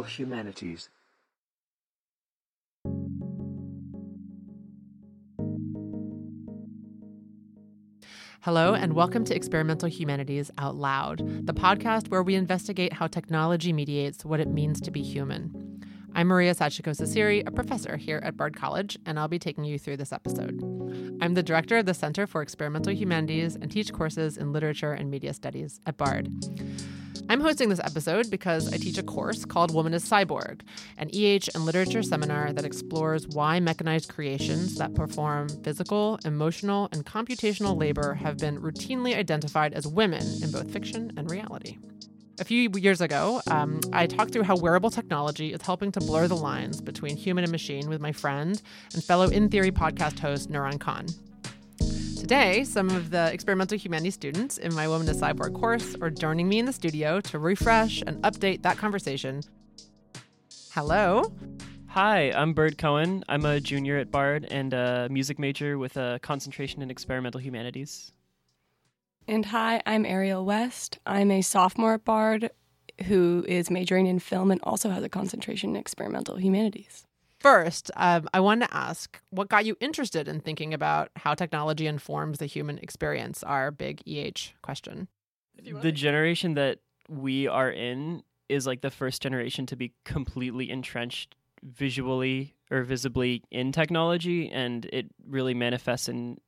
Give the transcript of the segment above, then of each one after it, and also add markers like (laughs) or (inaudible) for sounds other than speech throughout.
Experimental Humanities. Hello, and welcome to Experimental Humanities Out Loud, the podcast where we investigate how technology mediates what it means to be human. I'm Maria Sachiko Cecire, a professor here at Bard College, and I'll be taking you through this episode. I'm the director of the Center for Experimental Humanities and teach courses in literature and media studies at Bard. I'm hosting this episode because I teach a course called Woman is Cyborg, an EH and literature seminar that explores why mechanized creations that perform physical, emotional, and computational labor have been routinely identified as women in both fiction and reality. A few years ago, um, I talked through how wearable technology is helping to blur the lines between human and machine with my friend and fellow In Theory podcast host, Nuran Khan. Today, some of the experimental humanities students in my Woman to Cyborg course are joining me in the studio to refresh and update that conversation. Hello. Hi, I'm Bird Cohen. I'm a junior at Bard and a music major with a concentration in experimental humanities. And hi, I'm Ariel West. I'm a sophomore at Bard who is majoring in film and also has a concentration in experimental humanities. First, um, I wanted to ask what got you interested in thinking about how technology informs the human experience, our big EH question. The generation that we are in is like the first generation to be completely entrenched visually or visibly in technology, and it really manifests in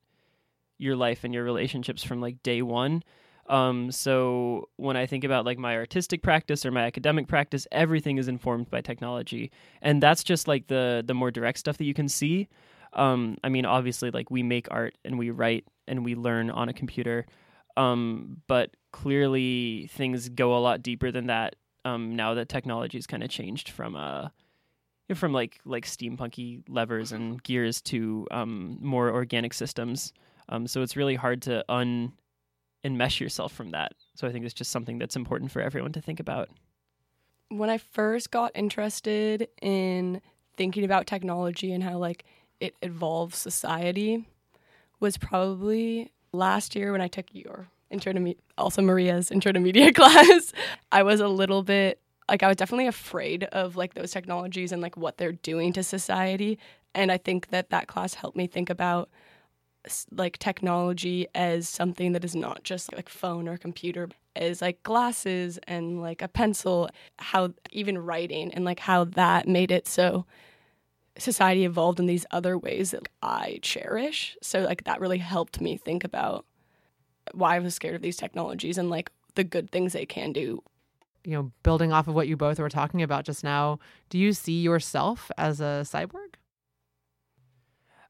your life and your relationships from like day one. Um, so when I think about like my artistic practice or my academic practice, everything is informed by technology, and that's just like the the more direct stuff that you can see. Um, I mean, obviously, like we make art and we write and we learn on a computer, um, but clearly things go a lot deeper than that. Um, now that technology has kind of changed from uh, from like like steampunky levers and gears to um, more organic systems. Um, so it's really hard to un enmesh yourself from that. So I think it's just something that's important for everyone to think about. When I first got interested in thinking about technology and how like it evolves society was probably last year when I took your intro to me also Maria's intro to media (laughs) class. I was a little bit like I was definitely afraid of like those technologies and like what they're doing to society and I think that that class helped me think about like technology as something that is not just like phone or computer as like glasses and like a pencil how even writing and like how that made it so society evolved in these other ways that I cherish. So like that really helped me think about why I was scared of these technologies and like the good things they can do. You know building off of what you both were talking about just now do you see yourself as a cyborg?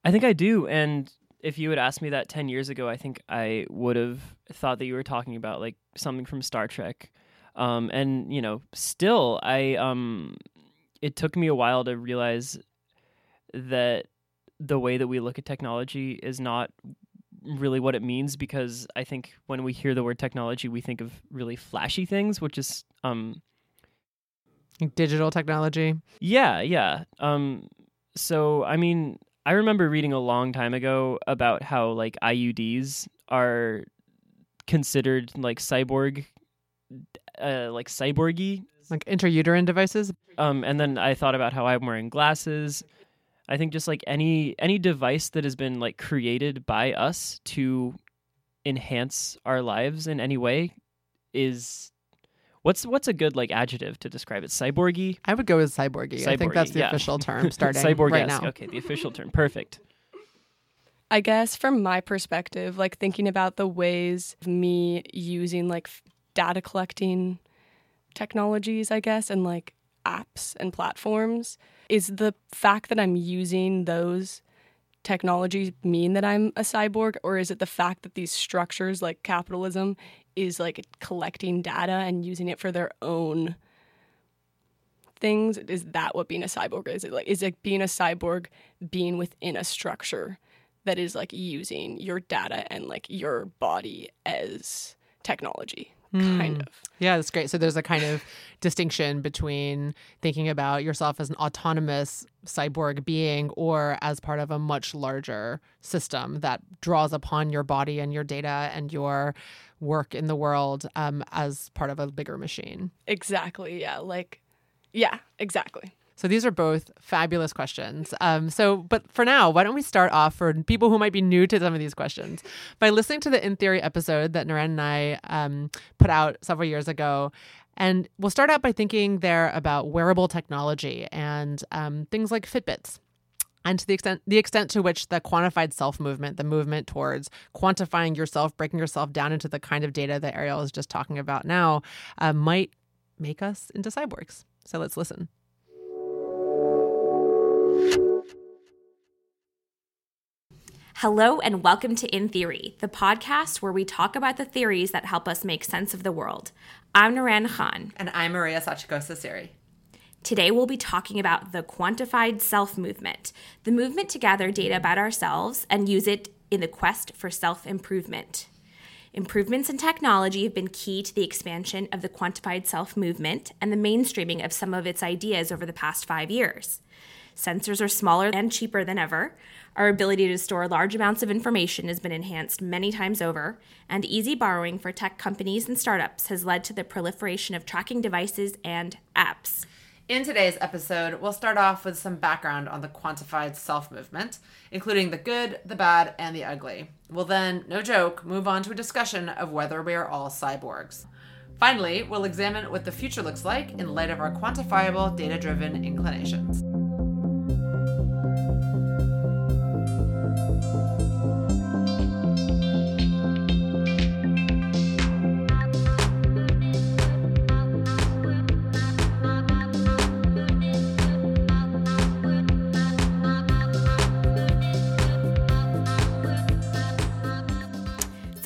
I think I do and if you had asked me that 10 years ago, I think I would have thought that you were talking about like something from Star Trek. Um, and you know, still, I um, it took me a while to realize that the way that we look at technology is not really what it means because I think when we hear the word technology, we think of really flashy things, which is um, digital technology. Yeah, yeah. Um, so I mean, I remember reading a long time ago about how like IUDs are considered like cyborg uh, like cyborgy. Like intrauterine devices? Um and then i thought about how i'm wearing glasses. I think just like any any device that has been like created by us to enhance our lives in any way is What's what's a good like adjective to describe it? Cyborgy. I would go with cyborgy. I think that's the yeah. official (laughs) term starting right now. Okay, the official term. Perfect. I guess from my perspective, like thinking about the ways of me using like data collecting technologies, I guess, and like apps and platforms, is the fact that I'm using those technologies mean that I'm a cyborg, or is it the fact that these structures like capitalism is like collecting data and using it for their own things? Is that what being a cyborg is? It like is it being a cyborg being within a structure that is like using your data and like your body as technology? Mm. Kind of. Yeah, that's great. So there's a kind of distinction between thinking about yourself as an autonomous cyborg being or as part of a much larger system that draws upon your body and your data and your work in the world um, as part of a bigger machine. Exactly. Yeah. Like Yeah, exactly. So these are both fabulous questions. Um, so, but for now, why don't we start off for people who might be new to some of these questions by listening to the In Theory episode that Naren and I um, put out several years ago. And we'll start out by thinking there about wearable technology and um, things like Fitbits and to the extent the extent to which the quantified self movement, the movement towards quantifying yourself, breaking yourself down into the kind of data that Ariel is just talking about now, uh, might make us into cyborgs. So let's listen. Hello, and welcome to In Theory, the podcast where we talk about the theories that help us make sense of the world. I'm Naran Khan. And I'm Maria Sachiko Cecire. Today, we'll be talking about the quantified self movement, the movement to gather data about ourselves and use it in the quest for self improvement. Improvements in technology have been key to the expansion of the quantified self movement and the mainstreaming of some of its ideas over the past five years. Sensors are smaller and cheaper than ever. Our ability to store large amounts of information has been enhanced many times over, and easy borrowing for tech companies and startups has led to the proliferation of tracking devices and apps. In today's episode, we'll start off with some background on the quantified self movement, including the good, the bad, and the ugly. We'll then, no joke, move on to a discussion of whether we are all cyborgs. Finally, we'll examine what the future looks like in light of our quantifiable, data driven inclinations.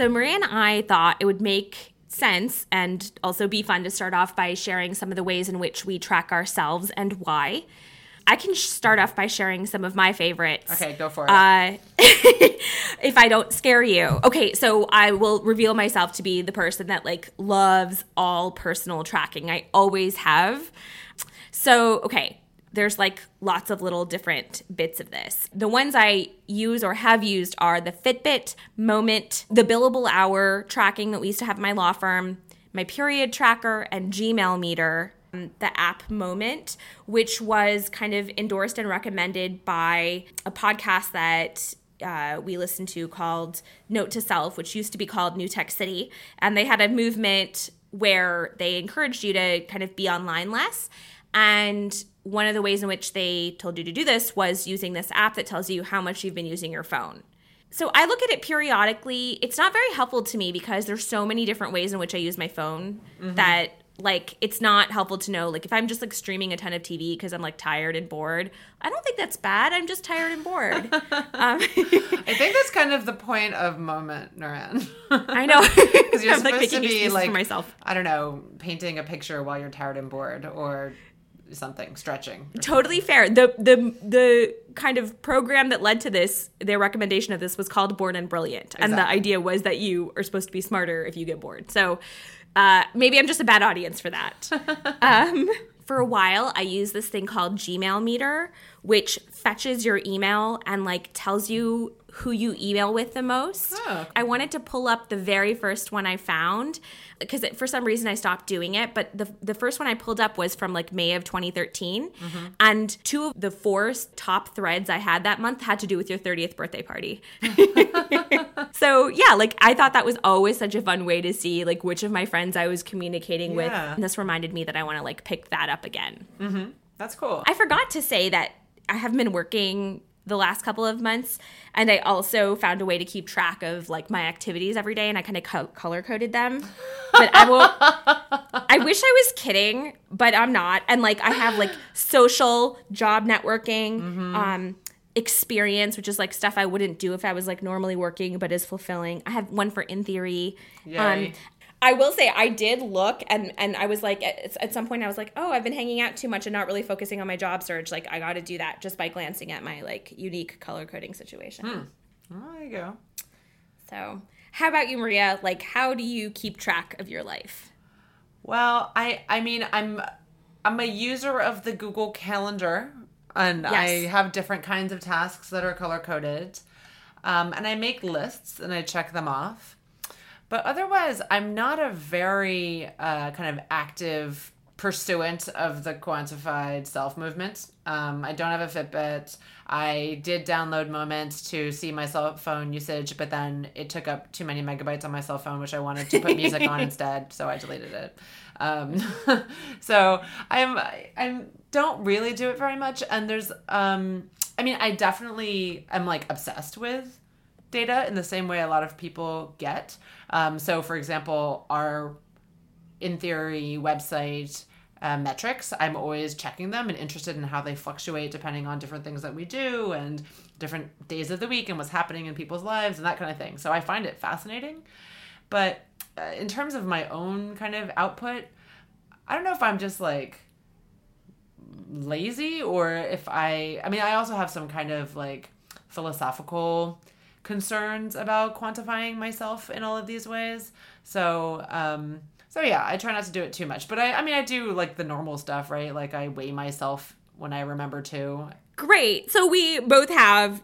So, Maria and I thought it would make sense and also be fun to start off by sharing some of the ways in which we track ourselves and why. I can start off by sharing some of my favorites. Okay, go for it. Uh, (laughs) if I don't scare you. Okay, so I will reveal myself to be the person that like loves all personal tracking. I always have. So, okay, there's like lots of little different bits of this. The ones I use or have used are the Fitbit, Moment, the billable hour tracking that we used to have in my law firm, my period tracker, and Gmail meter. Um, the app Moment, which was kind of endorsed and recommended by a podcast that uh, we listened to called Note to Self, which used to be called New Tech City. And they had a movement where they encouraged you to kind of be online less. And one of the ways in which they told you to do this was using this app that tells you how much you've been using your phone. So I look at it periodically. It's not very helpful to me because there's so many different ways in which I use my phone mm-hmm. that like it's not helpful to know like if i'm just like streaming a ton of tv because i'm like tired and bored i don't think that's bad i'm just tired and bored (laughs) um, (laughs) i think that's kind of the point of moment naran (laughs) i know because you're I'm, supposed like, to be like myself i don't know painting a picture while you're tired and bored or something stretching. Totally fair. The the the kind of program that led to this their recommendation of this was called bored and brilliant. Exactly. and the idea was that you are supposed to be smarter if you get bored. So uh, maybe i'm just a bad audience for that. (laughs) Um, for a while i used this thing called gmail meter which fetches your email and like tells you who you email with the most. Oh. I wanted to pull up the very first one I found because for some reason I stopped doing it. But the the first one I pulled up was from like May of 2013, mm-hmm. and two of the four top threads I had that month had to do with your 30th birthday party. (laughs) (laughs) so yeah, like I thought that was always such a fun way to see like which of my friends I was communicating yeah. with. And this reminded me that I want to like pick that up again. Mm-hmm. That's cool. I forgot to say that I have been working the last couple of months and i also found a way to keep track of like my activities every day and i kind of co- color coded them. But i will i wish i was kidding but i'm not. And like i have like social job networking mm-hmm. um experience which is like stuff i wouldn't do if i was like normally working but is fulfilling. I have one for in theory. Um I will say I did look and and I was like at, at, some point I was like, "Oh, I've been hanging out too much and not really focusing on my job search. Like I got to do that just by glancing at my like unique color coding situation." Hmm. Well, there you go. So, how about you, Maria? Like how do you keep track of your life? Well, I I mean, I'm I'm a user of the Google Calendar and yes. I have different kinds of tasks that are color coded. Um, and I make lists and I check them off. But otherwise, I'm not a very uh, kind of active pursuant of the quantified self movement. Um, I don't have a Fitbit. I did download Moments to see my cell phone usage, but then it took up too many megabytes on my cell phone, which I wanted to put music on (laughs) instead, so I deleted it. Um, (laughs) so I'm I don't really do it very much, and there's um, I mean I definitely am like obsessed with data in the same way a lot of people get. Um, so for example, our in theory website uh, metrics. I'm always checking them and interested in how they fluctuate depending on different things that we do and different days of the week and what's happening in people's lives and that kind of thing. So I find it fascinating. But uh, in terms of my own kind of output, I don't know if I'm just like lazy or if I, I mean, I also have some kind of like philosophical concerns about quantifying myself in all of these ways. So, um, so yeah, I try not to do it too much, but I, I mean, I do like the normal stuff, right? Like I weigh myself when I remember to. Great. So we both have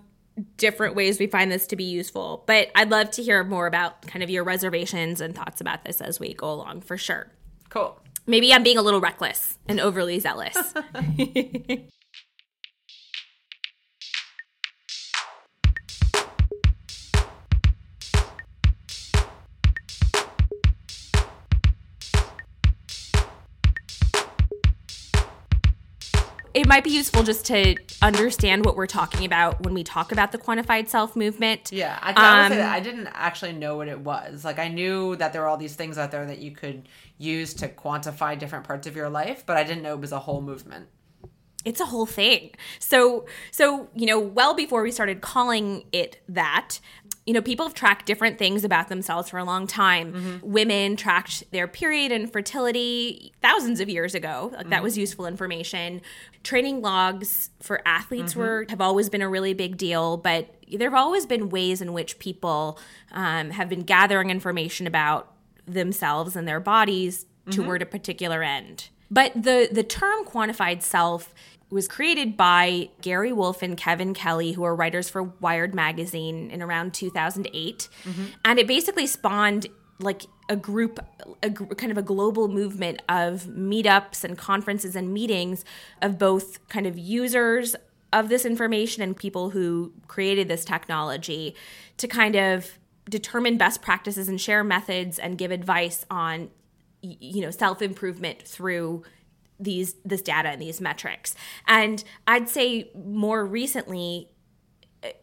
different ways we find this to be useful, but I'd love to hear more about kind of your reservations and thoughts about this as we go along for sure. Cool. Maybe I'm being a little reckless and overly zealous. (laughs) (laughs) it might be useful just to understand what we're talking about when we talk about the quantified self movement. Yeah, I, um, I didn't actually know what it was. Like, I knew that there were all these things out there that you could use to quantify different parts of your life, but I didn't know it was a whole movement it's a whole thing. So, so you know, well before we started calling it that, you know, people have tracked different things about themselves for a long time. Mm-hmm. Women tracked their period and fertility thousands of years ago. Like mm-hmm. that was useful information. Training logs for athletes mm-hmm. were have always been a really big deal, but there have always been ways in which people um, have been gathering information about themselves and their bodies mm-hmm. toward a particular end. But the the term quantified self was created by Gary Wolf and Kevin Kelly, who are writers for Wired magazine in around 2008, mm-hmm. and it basically spawned like a group, a kind of a global movement of meetups and conferences and meetings of both kind of users of this information and people who created this technology to kind of determine best practices and share methods and give advice on you know self improvement through these this data and these metrics. And I'd say more recently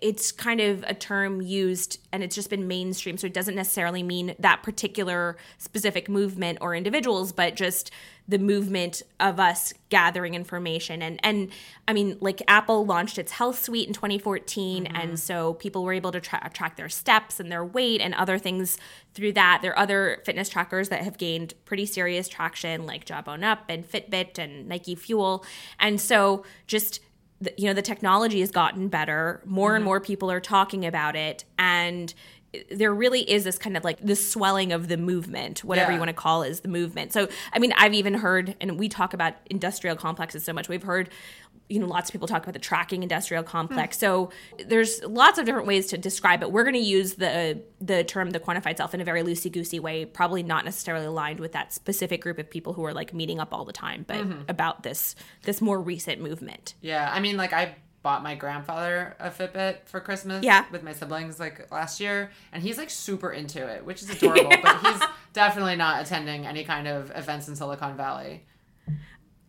it's kind of a term used and it's just been mainstream so it doesn't necessarily mean that particular specific movement or individuals but just the movement of us gathering information. And and i mean like apple launched its health suite in 2014 mm-hmm. and so people were able to tra- track their steps and their weight and other things through that. There are other fitness trackers that have gained pretty serious traction like jawbone up and fitbit and nike fuel. And so just you know the technology has gotten better more mm-hmm. and more people are talking about it and there really is this kind of like this swelling of the movement, whatever yeah. you want to call it, is the movement. So, I mean, I've even heard, and we talk about industrial complexes so much. We've heard, you know, lots of people talk about the tracking industrial complex. Mm. So, there's lots of different ways to describe it. We're going to use the the term the quantified self in a very loosey goosey way, probably not necessarily aligned with that specific group of people who are like meeting up all the time, but mm-hmm. about this this more recent movement. Yeah, I mean, like I bought my grandfather a Fitbit for Christmas yeah. with my siblings like last year and he's like super into it, which is (laughs) adorable, but he's definitely not attending any kind of events in Silicon Valley.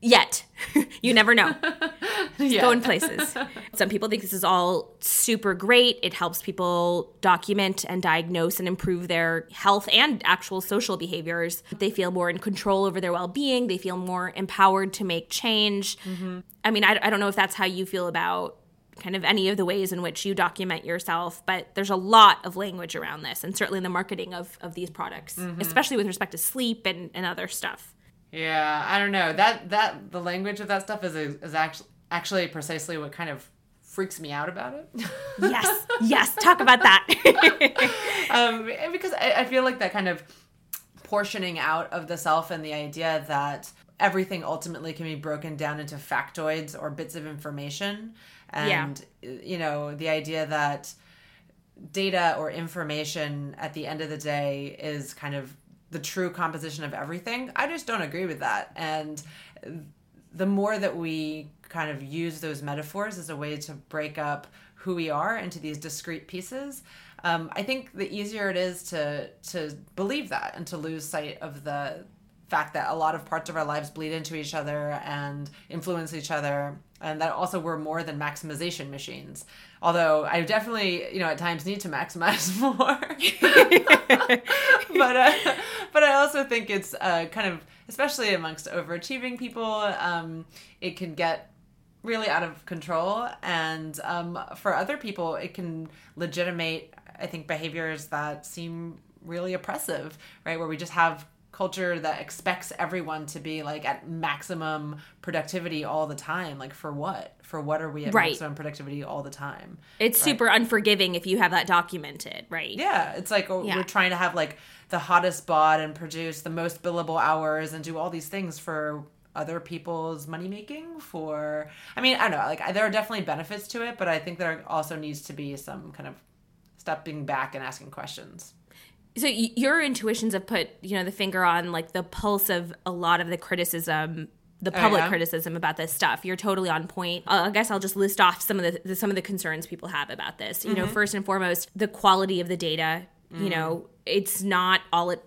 Yet. (laughs) you never know. (laughs) yeah. Going places. Some people think this is all super great. It helps people document and diagnose and improve their health and actual social behaviors. They feel more in control over their well being. They feel more empowered to make change. Mm-hmm. I mean, I, I don't know if that's how you feel about kind of any of the ways in which you document yourself but there's a lot of language around this and certainly in the marketing of, of these products mm-hmm. especially with respect to sleep and, and other stuff yeah, I don't know. That that the language of that stuff is is actually actually precisely what kind of freaks me out about it. (laughs) yes, yes. Talk about that. (laughs) um, because I, I feel like that kind of portioning out of the self and the idea that everything ultimately can be broken down into factoids or bits of information, and yeah. you know the idea that data or information at the end of the day is kind of the true composition of everything. I just don't agree with that. And the more that we kind of use those metaphors as a way to break up who we are into these discrete pieces, um, I think the easier it is to to believe that and to lose sight of the fact that a lot of parts of our lives bleed into each other and influence each other and that also we're more than maximization machines although i definitely you know at times need to maximize (laughs) more. (laughs) But uh, but i also think it's uh, kind of especially amongst overachieving people um, it can get really out of control. And um, for other people it can legitimate i think behaviors that seem really oppressive right? Where we just have culture that expects everyone to be like at maximum productivity all the time like for what for what are we at Right. maximum productivity all the time It's super unforgiving if you have that documented, right? yeah it's like oh, Yeah. we're trying to have like the hottest bod and produce the most billable hours and do all these things for other people's money making for i mean i don't know like there are definitely benefits to it but i think there also needs to be some kind of stepping back and asking questions so your intuitions have put you know the finger on like the pulse of a lot of the criticism the oh, public yeah? criticism about this stuff. You're totally on point. Uh, i guess i'll just list off some of the, the some of the concerns people have about this. You know mm-hmm. first and foremost the quality of the data. You mm. know it's not all it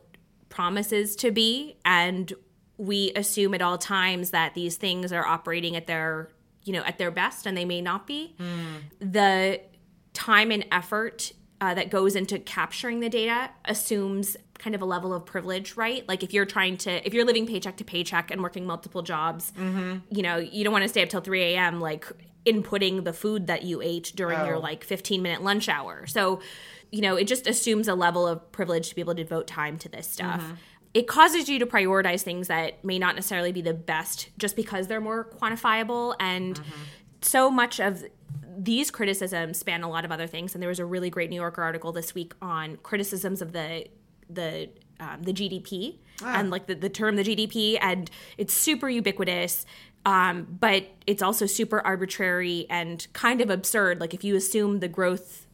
promises to be and we assume at all times that these things are operating at their you know at their best and they may not be. Mm. The time and effort uh, that goes into capturing the data assumes kind of a level of privilege, right? Like if you're trying to, if you're living paycheck to paycheck and working multiple jobs, mm-hmm. you know, you don't want to stay up till 3 a.m. like inputting the food that you ate during your Oh. like 15 minute lunch hour. So, you know, it just assumes a level of privilege to be able to devote time to this stuff. Mm-hmm. It causes you to prioritize things that may not necessarily be the best just because they're more quantifiable and mm-hmm. so much of these criticisms span a lot of other things and there was a really great new yorker article this week on criticisms of the the um, the gdp and like the, the term the gdp and it's super ubiquitous um, but it's also super arbitrary and kind of absurd. Like if you assume the growth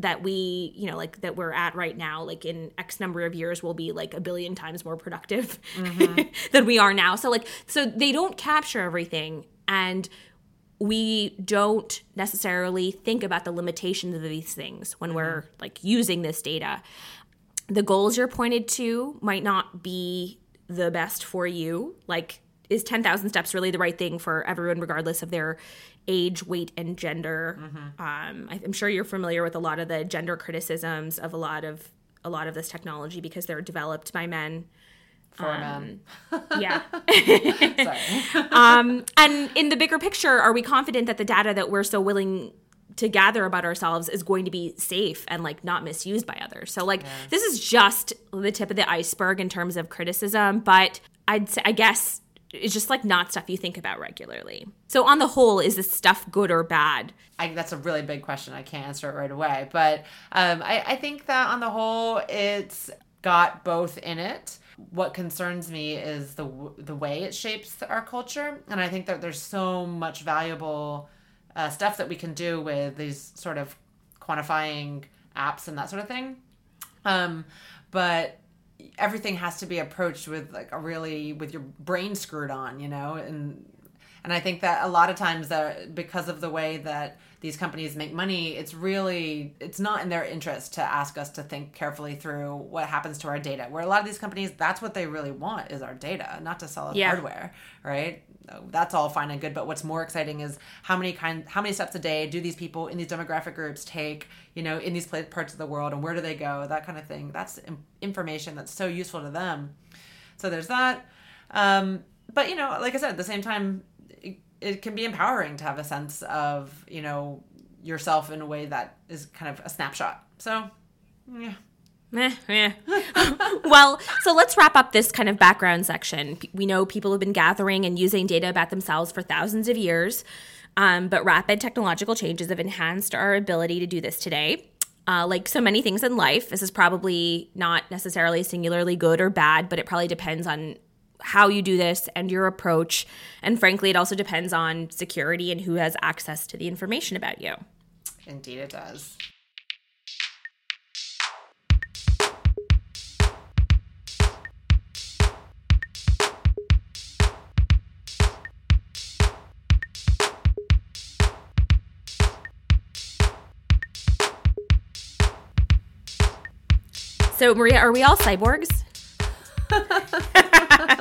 that we you know like that we're at right now like in x number of years we'll be like a billion times more productive (laughs) than we are now. So like so they don't capture everything. And we don't necessarily think about the limitations of these things when we're like using this data. The goals you're pointed to might not be the best for you. Like is 10,000 steps really the right thing for everyone regardless of their age weight and gender? Um, i'm sure you're familiar with a lot of the gender criticisms of a lot of a lot of this technology because they're developed by men for men (laughs) yeah um, and in the bigger picture, are we confident that the data that we're so willing to gather about ourselves is going to be safe and like not misused by others? So like this is just the tip of the iceberg in terms of criticism, but I'd say I guess it's just like not stuff you think about regularly. So on the whole, is this stuff good or bad? I, that's a really big question. I can't answer it right away, but um, I, I think that on the whole, it's got both in it. What concerns me is the the way it shapes our culture, and I think that there's so much valuable uh, stuff that we can do with these sort of quantifying apps and that sort of thing. Um, but everything has to be approached with like a really with your brain screwed on, you know, and and I think that a lot of times that because of the way that these companies make money, it's really it's not in their interest to ask us to think carefully through what happens to our data. Where a lot of these companies, that's what they really want is our data, not to sell us Yeah. hardware, right? That's all fine and good, but what's more exciting is how many kind how many steps a day do these people in these demographic groups take, you know, in these parts of the world and where do they go? That kind of thing. That's information that's so useful to them. So there's that. Um, but you know, like I said, at the same time, it, can be empowering to have a sense of you know yourself in a way that is kind of a snapshot. So yeah, (laughs) well, so let's wrap up this kind of background section. We know people have been gathering and using data about themselves for thousands of years, um, but rapid technological changes have enhanced our ability to do this today. Uh, like so many things in life, this is probably not necessarily singularly good or bad, but it probably depends on how you do this and your approach. And frankly, it also depends on security and who has access to the information about you. Indeed, it does. So, Maria, are we all cyborgs? (laughs) (laughs)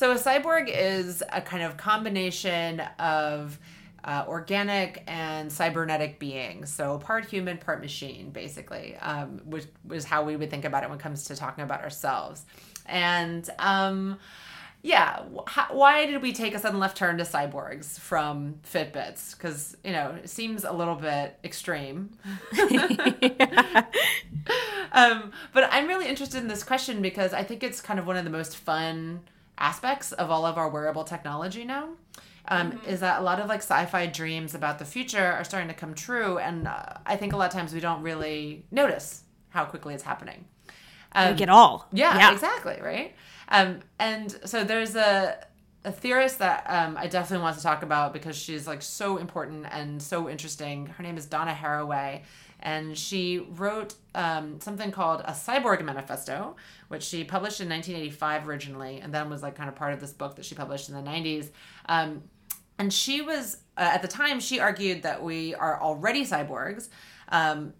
So a cyborg is a kind of combination of uh, organic and cybernetic beings. So part human, part machine, basically, um, which was how we would think about it when it comes to talking about ourselves. And um, yeah, how, why did we take a sudden left turn to cyborgs from Fitbits? Because you know it seems a little bit extreme. (laughs) um, but I'm really interested in this question because I think it's kind of one of the most fun aspects of all of our wearable technology now. Um, Is that a lot of like sci-fi dreams about the future are starting to come true, and uh, I think a lot of times we don't really notice how quickly it's happening. Um, Like it all. yeah, exactly, right? Um, and so there's a a theorist that um, I definitely want to talk about because she's like so important and so interesting. Her name is Donna Haraway, and she wrote um, something called a Cyborg Manifesto, which she published in 1985 originally, and then was like kind of part of this book that she published in the 90s. Um, and she was uh, at the time she argued that we are already cyborgs. Um,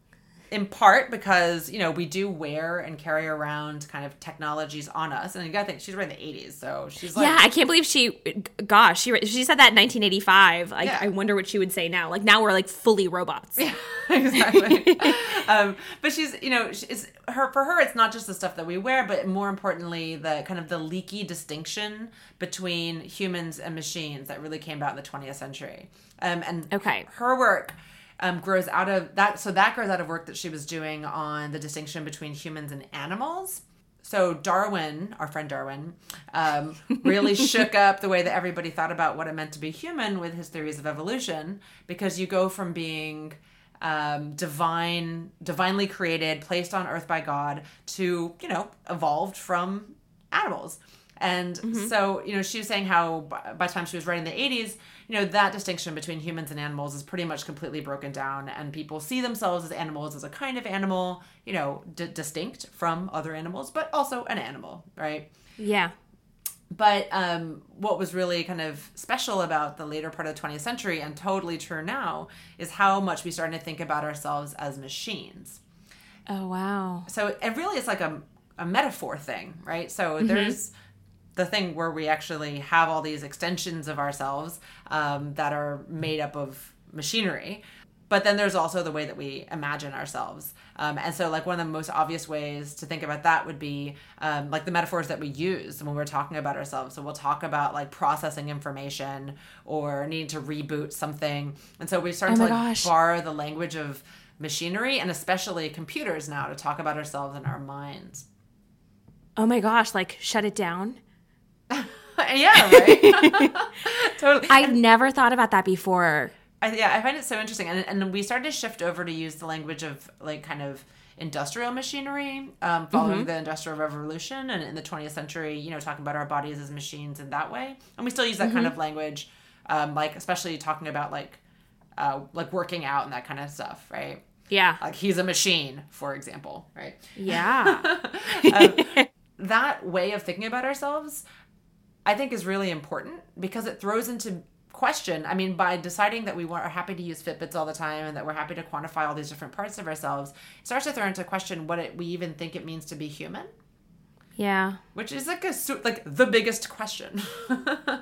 in part because you know we do wear and carry around kind of technologies on us, and you got to think she's right in the eighties, so she's like, yeah, I can't believe she. Gosh, she she said that in 1985. Like, Yeah. I wonder what she would say now. Like now we're like fully robots. Yeah, (laughs) exactly. (laughs) um, but she's, you know, she's, her for her, it's not just the stuff that we wear, but more importantly, the kind of the leaky distinction between humans and machines that really came about in the 20th century. Um, and Okay. her work um, grows out of that. So that grows out of work that she was doing on the distinction between humans and animals. So Darwin, our friend Darwin, um, really (laughs) shook up the way that everybody thought about what it meant to be human with his theories of evolution, because you go from being um, divine, divinely created, placed on earth by God, to you know evolved from animals. And so, you know, she was saying how by by the time she was writing the 80s, you know, that distinction between humans and animals is pretty much completely broken down. And people see themselves as animals as a kind of animal, you know, d- distinct from other animals, but also an animal, right? Yeah. But um, what was really kind of special about the later part of the 20th century and totally true now is how much we started to think about ourselves as machines Oh wow. so it really is like a, a metaphor thing right so there's the thing where we actually have all these extensions of ourselves um, that are made up of machinery but then there's also the way that we imagine ourselves um, and so like one of the most obvious ways to think about that would be um, like the metaphors that we use when we're talking about ourselves so we'll talk about like processing information or needing to reboot something and so we start Oh to like gosh. borrow the language of machinery and especially computers now to talk about ourselves and our minds. Oh my gosh. Like shut it down. (laughs) yeah, right. (laughs) totally. I, I've never thought about that before. yeah, I find it so interesting, and and we started to shift over to use the language of like kind of industrial machinery um, following the industrial revolution and in the 20th century you know talking about our bodies as machines in that way and we still use that kind of language um, like especially talking about like uh, like working out and that kind of stuff right Yeah. like he's a machine for example right Yeah. (laughs) that way of thinking about ourselves i think is really important because it throws into question i mean by deciding that we want, are happy to use fitbits all the time and that we're happy to quantify all these different parts of ourselves it starts to throw into question what it, we even think it means to be human yeah. which is like a like the biggest question (laughs)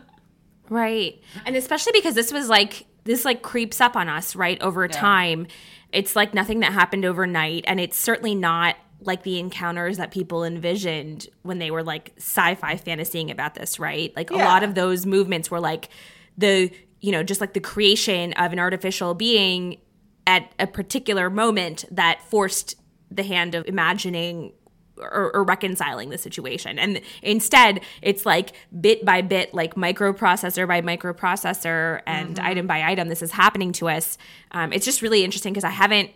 Right. And especially because this was like this like creeps up on us, right, over time. It's like nothing that happened overnight and it's certainly not like the encounters that people envisioned when they were like sci-fi fantasying about this, right? Like a lot of those movements were like the, you know, just like the creation of an artificial being at a particular moment that forced the hand of imagining or, or reconciling the situation. And instead, it's like bit by bit, like microprocessor by microprocessor and item by item, this is happening to us. Um, it's just really interesting because I haven't,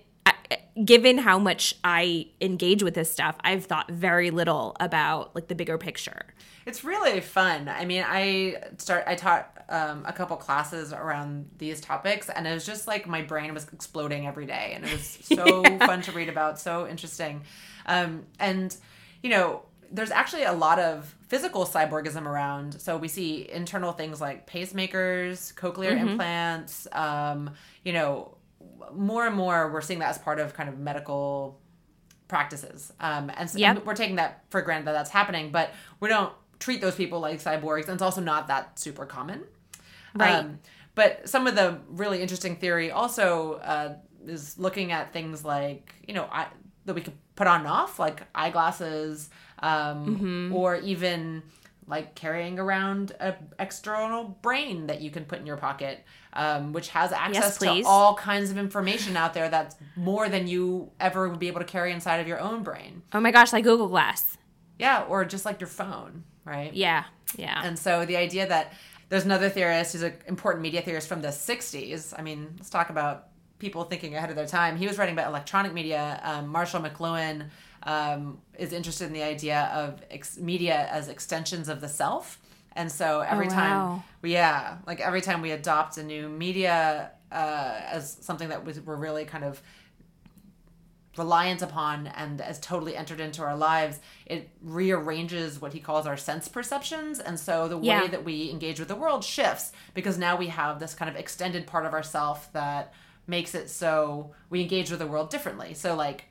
given how much I engage with this stuff, I've thought very little about like the bigger picture. It's really fun. I mean, I start. I taught um, a couple classes around these topics, and it was just like my brain was exploding every day, and it was (laughs) so fun to read about, so interesting. Um, and you know, there's actually a lot of physical cyborgism around. So we see internal things like pacemakers, cochlear implants. Um, you know, more and more we're seeing that as part of kind of medical practices. Um, and, so, Yep. and we're taking that for granted that that's happening, but we don't treat those people like cyborgs, and it's also not that super common. Right. Um, but some of the really interesting theory also uh, is looking at things like you know I, that we could put on and off, like eyeglasses, um, Mm-hmm. or even like carrying around an external brain that you can put in your pocket, um, which has access to all kinds of information out there that's more than you ever would be able to carry inside of your own brain. Oh my gosh, like Google Glass. Yeah, or just like your phone, right? Yeah. Yeah. And so the idea that there's another theorist who's an important media theorist from the 60s. I mean, let's talk about people thinking ahead of their time. He was writing about electronic media. Um, Marshall McLuhan um, is interested in the idea of ex- media as extensions of the self. And so every Oh, time, wow. yeah, like every time we adopt a new media uh, as something that was, we're really kind of reliant upon and as totally entered into our lives, it rearranges what he calls our sense perceptions. And so the Yeah. way that we engage with the world shifts because now we have this kind of extended part of ourself that makes it so we engage with the world differently. So, like,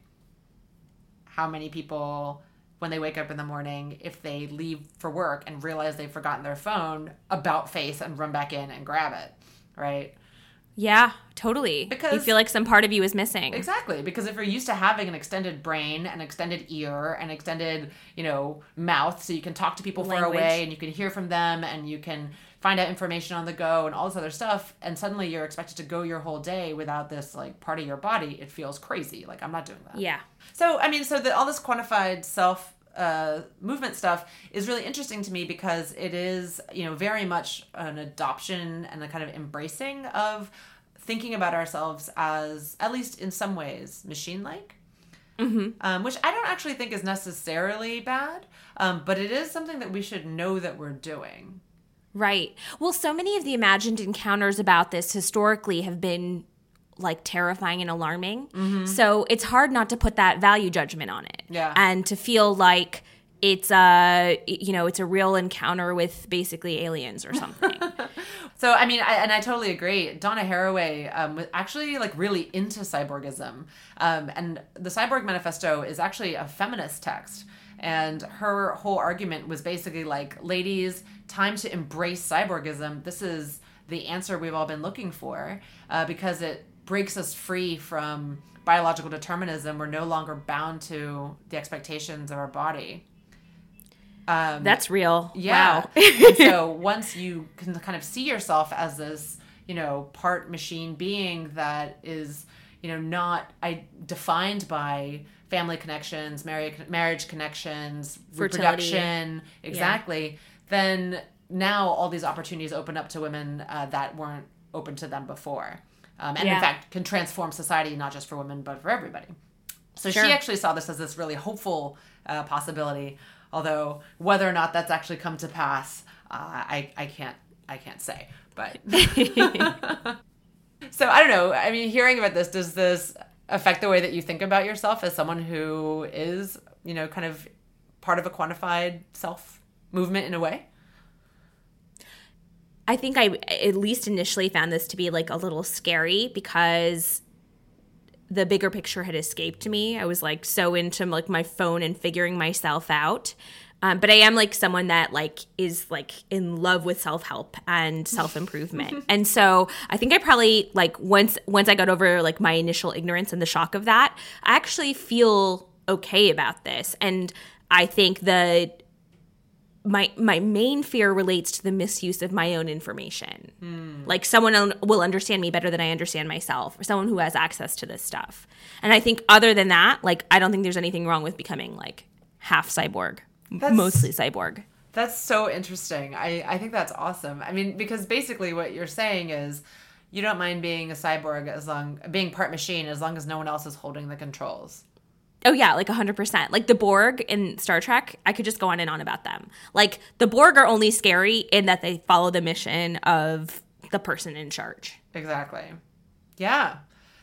how many people when they wake up in the morning if they leave for work and realize they've forgotten their phone about face and run back in and grab it right yeah, totally. Because you feel like some part of you is missing. Exactly, because if you're used to having an extended brain, an extended ear, an extended, you know, mouth, so you can talk to people far away and you can hear from them and you can find out information on the go and all this other stuff, and suddenly you're expected to go your whole day without this like part of your body, it feels crazy. Like I'm not doing that. Yeah. So I mean, so the, all this quantified self uh, movement stuff is really interesting to me because it is, you know, very much an adoption and a kind of embracing of thinking about ourselves as, at least in some ways, machine-like. Um, which I don't actually think is necessarily bad, um, but it is something that we should know that we're doing. Right. Well, so many of the imagined encounters about this historically have been like terrifying and alarming. So it's hard not to put that value judgment on it. Yeah. And to feel like it's a you know, it's a real encounter with basically aliens or something. (laughs) So I mean, I, and I totally agree. Donna Haraway um, was actually like really into cyborgism, um, and the Cyborg Manifesto is actually a feminist text. And her whole argument was basically like, ladies, time to embrace cyborgism. This is the answer we've all been looking for uh, because it breaks us free from biological determinism. We're no longer bound to the expectations of our body. That's real. Yeah. Wow. and so (laughs) once you can kind of see yourself as this, you know, part machine being that is, you know, not I defined by family connections, marriage marriage connections, Fertility. reproduction, exactly. Then now all these opportunities open up to women uh, that weren't open to them before, um, and Yeah. in fact can transform society not just for women but for everybody. So Sure. she actually saw this as this really hopeful uh, possibility. Although whether or not that's actually come to pass, uh, I I can't I can't say. But (laughs) (laughs) so I don't know. I mean, hearing about this, does this affect the way that you think about yourself as someone who is you know kind of part of a quantified self movement in a way? I think I at least initially found this to be like a little scary because the bigger picture had escaped me. I was like so into like my phone and figuring myself out. Um, but I am like someone that like is like in love with self help and self improvement, (laughs) and so I think I probably like once once I got over like my initial ignorance and the shock of that, I actually feel okay about this, and I think the my my main fear relates to the misuse of my own information. Like someone will understand me better than I understand myself, or someone who has access to this stuff. And I think other than that, like I don't think there's anything wrong with becoming like half cyborg, That's- mostly cyborg. That's so interesting. I, I think that's awesome. I mean, because basically what you're saying is you don't mind being a cyborg as long being part machine as long as no one else is holding the controls. Oh yeah, like 100%. Like the Borg in Star Trek, I could just go on and on about them. Like the Borg are only scary in that they follow the mission of the person in charge. Exactly. Yeah.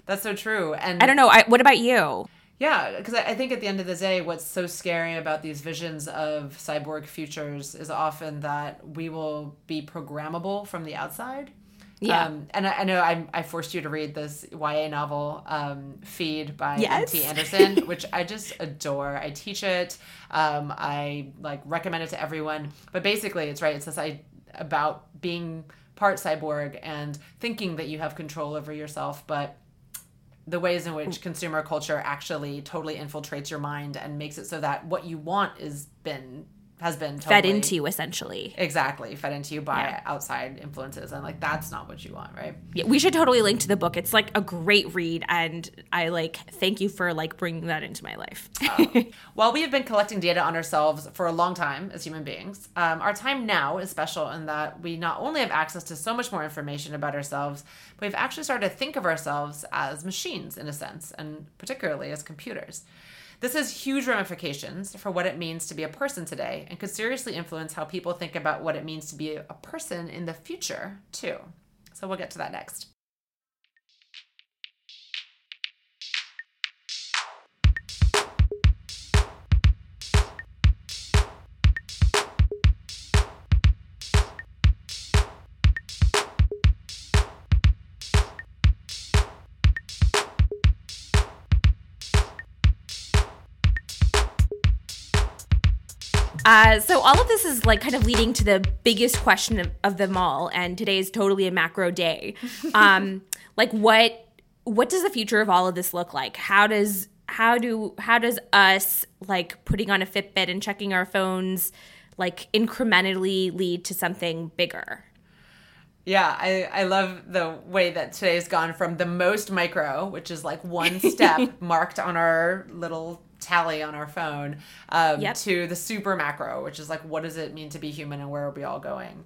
That's so true. And I don't know. I, what about you? Yeah, because I think at the end of the day, what's so scary about these visions of cyborg futures is often that we will be programmable from the outside. Yeah. Um, and I, I know I, I forced you to read this YA novel, um, Feed by Yes. M.T. Anderson, (laughs) which I just adore. I teach it. Um, I like recommend it to everyone. But basically, it's right. It's this I about being part cyborg and thinking that you have control over yourself, but the ways in which mm. consumer culture actually totally infiltrates your mind and makes it so that what you want is been has been Fed into you essentially. exactly fed into you by Yeah. outside influences and like that's not what you want right Yeah, we should totally link to the book. It's like a great read, and I like thank you for like bringing that into my life. (laughs) while we have been collecting data on ourselves for a long time as human beings um, our time now is special in that we not only have access to so much more information about ourselves but we've actually started to think of ourselves as machines in a sense and particularly as computers this has huge ramifications for what it means to be a person today and could seriously influence how people think about what it means to be a person in the future too. So we'll get to that next Uh, so all of this is like kind of leading to the biggest question of, of them all, and today is totally a macro day. (laughs) Um, like what what does the future of all of this look like? How does how do how does us like putting on a Fitbit and checking our phones like incrementally lead to something bigger? Yeah, I, I love the way that today's gone from the most micro, which is like one step (laughs) marked on our little tally on our phone, um, Yep. to the super macro, which is like what does it mean to be human and where are we all going?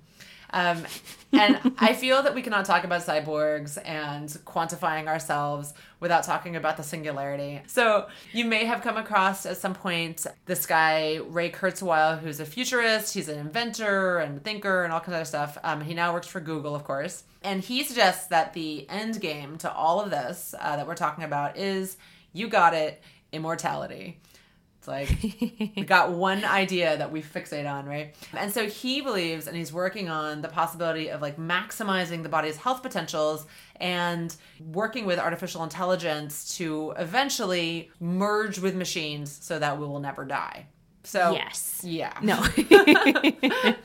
Um, and I feel that we cannot talk about cyborgs and quantifying ourselves without talking about the singularity. So you may have come across at some point this guy, Ray Kurzweil, who's a futurist. He's an inventor and thinker and all kinds of stuff. Um, he now works for Google, of course. And he suggests that the end game to all of this uh, that we're talking about is you got it, immortality. It's like (laughs) we got one idea that we fixate on, right? And so he believes and he's working on the possibility of like maximizing the body's health potentials and working with artificial intelligence to eventually merge with machines so that we will never die. So Yes. yeah. No. (laughs) (laughs)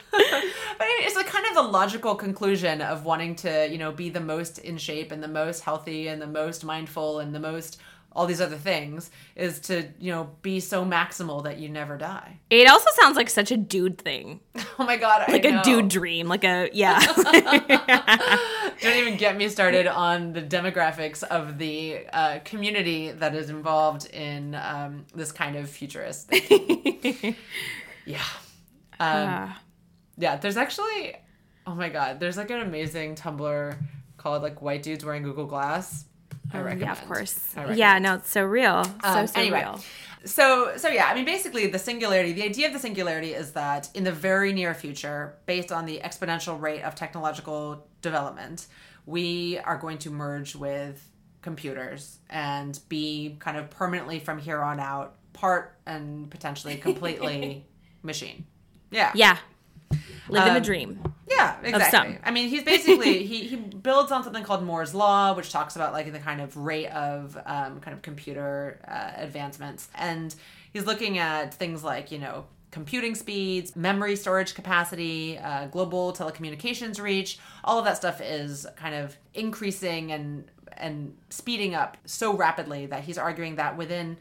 But it's a kind of the logical conclusion of wanting to, you know, be the most in shape and the most healthy and the most mindful and the most all these other things is to, you know, be so maximal that you never die. it also sounds like such a dude thing, (laughs) Oh my god, like a dude dream, like a yeah. (laughs) Don't even get me started (laughs) on the demographics of the uh, community that is involved in um, this kind of futurist. yeah. Um, Ah. Yeah, there's actually, oh my god, there's like an amazing Tumblr called like White Dudes Wearing Google Glass. I recommend. yeah, of course. Yeah, no, it's so real. So Um, so anyway, real. so so yeah, I mean, basically, the singularity. The idea of the singularity is that in the very near future, based on the exponential rate of technological development, we are going to merge with computers and be kind of permanently from here on out part and potentially completely (laughs) machine. Yeah. Yeah. Living the Um, dream. Yeah, exactly. I mean, he's basically he he builds on something called Moore's law, which talks about like the kind of rate of um, kind of computer uh, advancements, and he's looking at things like you know computing speeds, memory storage capacity, uh, global telecommunications reach. All of that stuff is kind of increasing and and speeding up so rapidly that he's arguing that within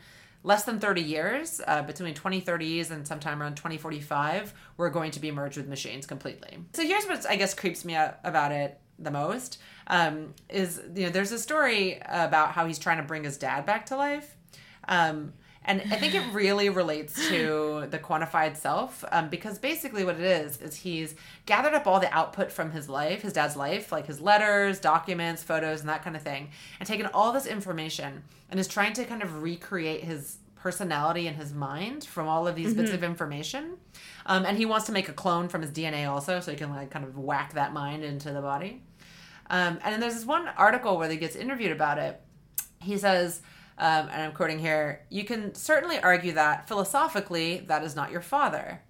less than 30 years, uh, between 2030s and sometime around 2045, we're going to be merged with machines completely. So here's what I guess creeps me out about it the most um, is you know there's a story about how he's trying to bring his dad back to life. Um, and I think it really relates to the quantified self um, because basically what it is is he's gathered up all the output from his life, his dad's life, like his letters, documents, photos, and that kind of thing, and taken all this information and is trying to kind of recreate his personality in his mind from all of these bits of information. Um, and he wants to make a clone from his DNA also, so he can like kind of whack that mind into the body. Um, and then there's this one article where he gets interviewed about it. He says, um, and I'm quoting here, you can certainly argue that philosophically, that is not your father.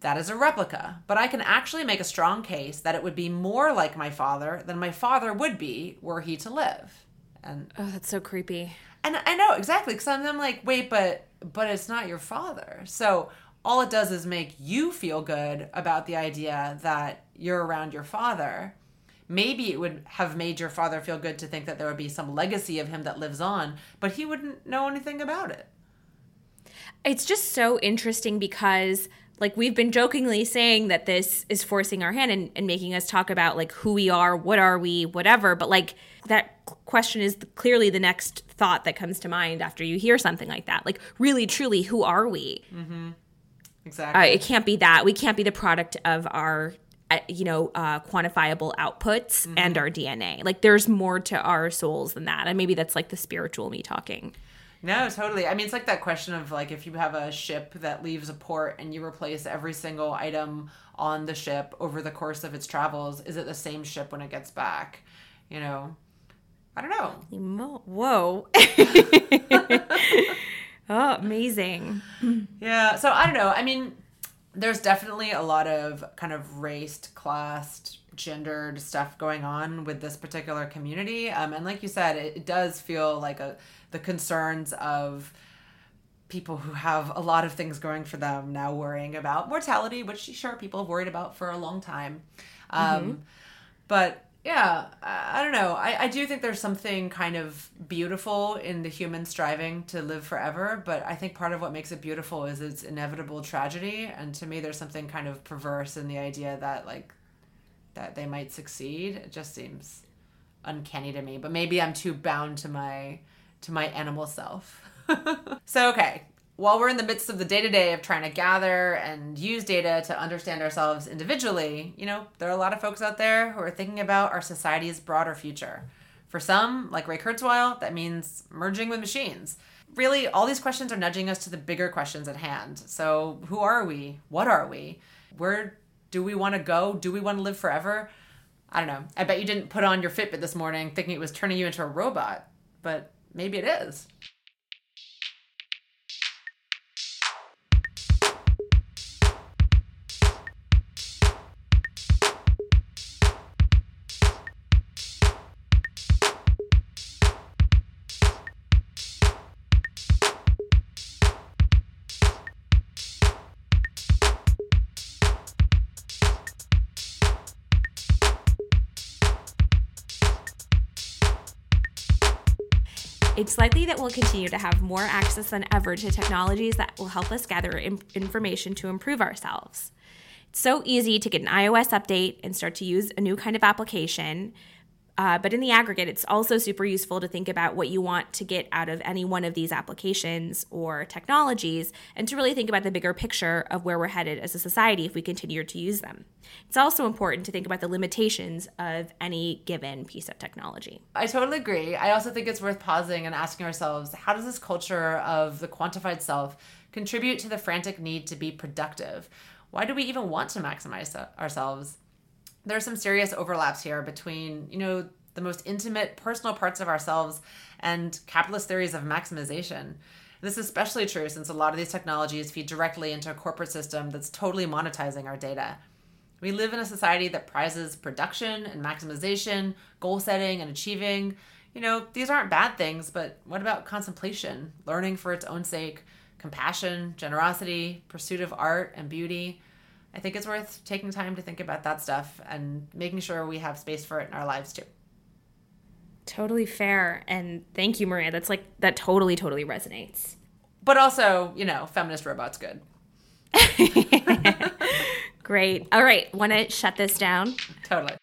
That is a replica, but I can actually make a strong case that it would be more like my father than my father would be were he to live. And Oh, that's so creepy. and I know exactly because I'm, I'm like, wait, but but it's not your father. So all it does is make you feel good about the idea that you're around your father. Maybe it would have made your father feel good to think that there would be some legacy of him that lives on, but he wouldn't know anything about it. It's just so interesting because like we've been jokingly saying that this is forcing our hand and, and making us talk about like who we are, what are we, whatever. But like that question is clearly the next thought that comes to mind after you hear something like that. Like really, truly, who are we? Exactly. Uh, it can't be that. We can't be the product of our, uh, you know, uh, quantifiable outputs and our DNA. Like there's more to our souls than that. And maybe that's like the spiritual me talking. No, totally. I mean, it's like that question of like if you have a ship that leaves a port and you replace every single item on the ship over the course of its travels, is it the same ship when it gets back? You know, I don't know. Whoa. (laughs) (laughs) oh, amazing. Yeah, so I don't know. I mean, there's definitely a lot of kind of raced, classed, gendered stuff going on with this particular community. Um, and like you said, it, it does feel like a the concerns of people who have a lot of things going for them now worrying about mortality, which sure people have worried about for a long time. Um, But yeah, I, I don't know. I, I do think there's something kind of beautiful in the human striving to live forever. But I think part of what makes it beautiful is its inevitable tragedy. And to me, there's something kind of perverse in the idea that like that they might succeed. It just seems uncanny to me. But maybe I'm too bound to my to my animal self. (laughs) so okay, while we're in the midst of the day to day of trying to gather and use data to understand ourselves individually, you know, there are a lot of folks out there who are thinking about our society's broader future. For some, like Ray Kurzweil, that means merging with machines. Really, all these questions are nudging us to the bigger questions at hand. So, who are we? What are we? Where do we want to go? Do we want to live forever? I don't know. I bet you didn't put on your Fitbit this morning thinking it was turning you into a robot, but maybe it is. It's likely that we'll continue to have more access than ever to technologies that will help us gather in- information to improve ourselves. It's so easy to get an iOS update and start to use a new kind of application. Uh, but in the aggregate, it's also super useful to think about what you want to get out of any one of these applications or technologies and to really think about the bigger picture of where we're headed as a society if we continue to use them. It's also important to think about the limitations of any given piece of technology. I totally agree. I also think it's worth pausing and asking ourselves how does this culture of the quantified self contribute to the frantic need to be productive? Why do we even want to maximize ourselves? There are some serious overlaps here between, you know, the most intimate personal parts of ourselves and capitalist theories of maximization. This is especially true since a lot of these technologies feed directly into a corporate system that's totally monetizing our data. We live in a society that prizes production and maximization, goal setting and achieving. You know, these aren't bad things, but what about contemplation, learning for its own sake, compassion, generosity, pursuit of art and beauty? I think it's worth taking time to think about that stuff and making sure we have space for it in our lives too. Totally fair. And thank you, Maria. That's like, that totally, totally resonates. But also, you know, feminist robots good. (laughs) Great. All right. Want to shut this down? Totally.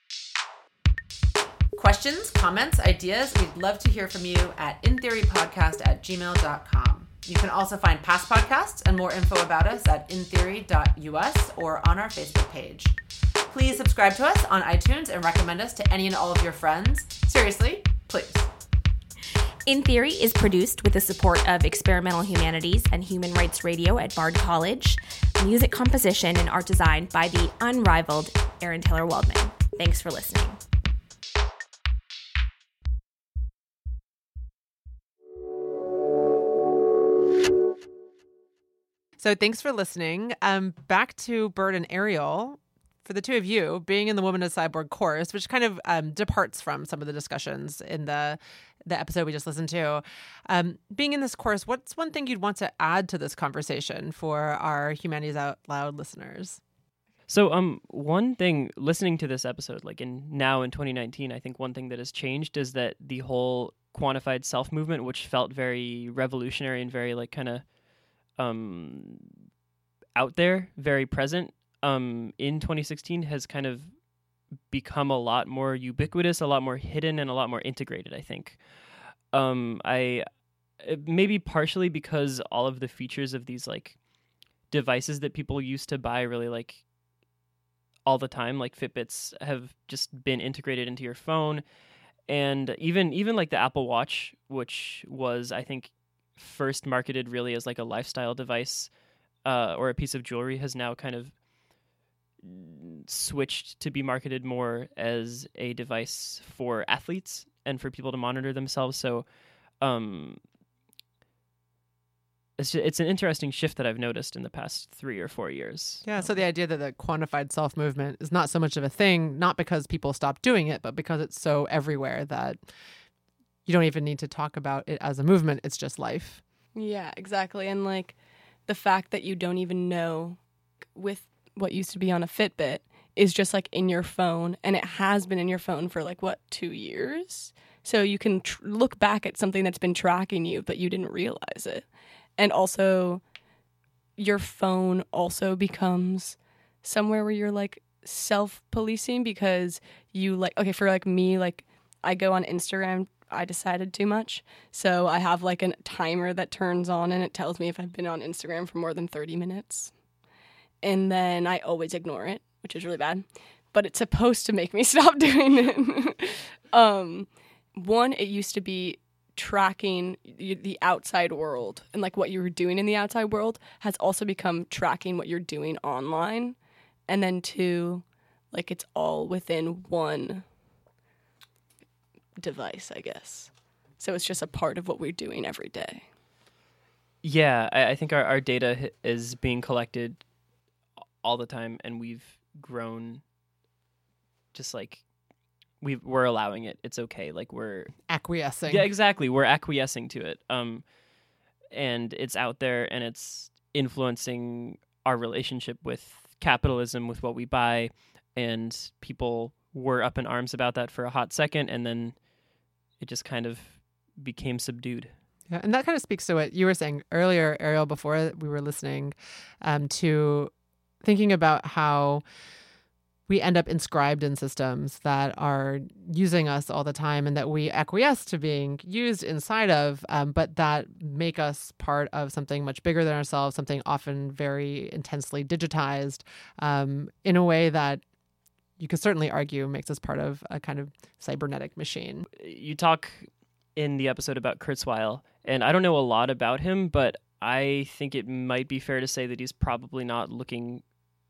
Questions, comments, ideas, we'd love to hear from you at intheorypodcast at gmail.com. You can also find past podcasts and more info about us at intheory.us or on our Facebook page. Please subscribe to us on iTunes and recommend us to any and all of your friends. Seriously, please. In Theory is produced with the support of Experimental Humanities and Human Rights Radio at Bard College. Music composition and art design by the unrivaled Aaron Taylor Waldman. Thanks for listening. So thanks for listening. Um, back to Bird and Ariel. For the two of you, being in the Woman as Cyborg course, which kind of um, departs from some of the discussions in the the episode we just listened to, um, being in this course, what's one thing you'd want to add to this conversation for our Humanities Out Loud listeners? So, um, one thing listening to this episode, like in now in 2019, I think one thing that has changed is that the whole quantified self movement, which felt very revolutionary and very like kind of um out there, very present, um, in 2016 has kind of become a lot more ubiquitous, a lot more hidden, and a lot more integrated. I think. Um, I maybe partially because all of the features of these like devices that people used to buy really like all the time like fitbits have just been integrated into your phone and even even like the apple watch which was i think first marketed really as like a lifestyle device uh, or a piece of jewelry has now kind of switched to be marketed more as a device for athletes and for people to monitor themselves so um, it's just, it's an interesting shift that I've noticed in the past three or four years. Yeah, so the idea that the quantified self movement is not so much of a thing, not because people stopped doing it, but because it's so everywhere that you don't even need to talk about it as a movement. It's just life. Yeah, exactly. And like the fact that you don't even know with what used to be on a Fitbit is just like in your phone and it has been in your phone for like what, two years? So you can tr- look back at something that's been tracking you, but you didn't realize it and also your phone also becomes somewhere where you're like self-policing because you like okay for like me like I go on Instagram I decided too much. So I have like a timer that turns on and it tells me if I've been on Instagram for more than 30 minutes. And then I always ignore it which is really bad. But it's supposed to make me (laughs) stop doing it. (laughs) Um one it used to be tracking the outside world and like what you were doing in the outside world has also become tracking what you're doing online. And then two like it's all within one device i guess so it's just a part of what we're doing every day yeah i, I think our, our data is being collected all the time and we've grown just like we we're allowing it. It's okay. Like we're acquiescing. Yeah, exactly. We're acquiescing to it. Um, and it's out there, and it's influencing our relationship with capitalism, with what we buy, and people were up in arms about that for a hot second, and then it just kind of became subdued. Yeah, and that kind of speaks to what you were saying earlier, Ariel, before we were listening, um, to thinking about how we end up inscribed in systems that are using us all the time and that we acquiesce to being used inside of, um, but that make us part of something much bigger than ourselves, something often very intensely digitized um, in a way that you could certainly argue makes us part of a kind of cybernetic machine. You talk in the episode about Kurzweil, and I don't know a lot about him, but I think it might be fair to say that he's probably not looking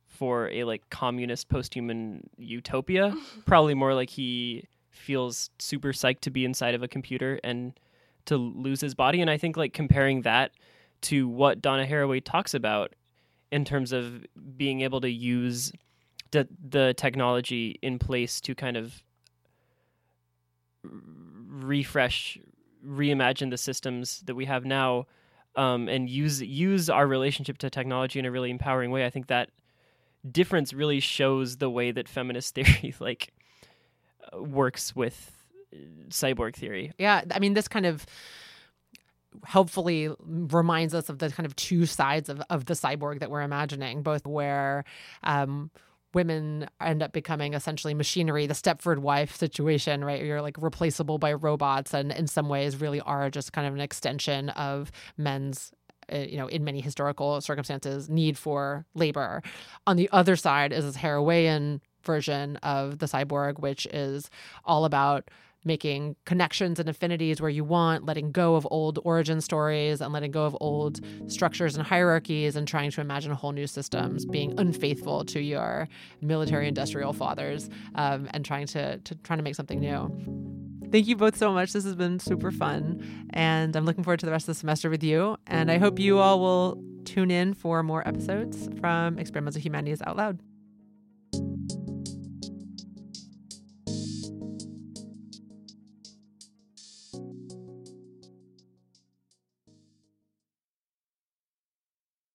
for a like communist post-human utopia. (laughs) Probably more like he feels super psyched to be inside of a computer and to lose his body. And I think like comparing that to what Donna Haraway talks about in terms of being able to use the the technology in place to kind of refresh, reimagine the systems that we have now, um, and use use our relationship to technology in a really empowering way. I think that difference really shows the way that feminist (laughs) theory like uh, works with uh, cyborg theory. Yeah, I mean this kind of helpfully reminds us of the kind of two sides of, of the cyborg that we're imagining, both where um, women end up becoming essentially machinery, the Stepford wife situation, right? You're like replaceable by robots and in some ways really are just kind of an extension of men's uh, you know, in many historical circumstances, need for labor. On the other side is this Harawayan version of the cyborg, which is all about making connections and affinities where you want, letting go of old origin stories and letting go of old structures and hierarchies and trying to imagine whole new systems, being unfaithful to your military industrial fathers um, and trying to, to trying to make something new. Thank you both so much. This has been super fun. And I'm looking forward to the rest of the semester with you. And I hope you all will Tune in for more episodes from Experimental Humanities Out Loud.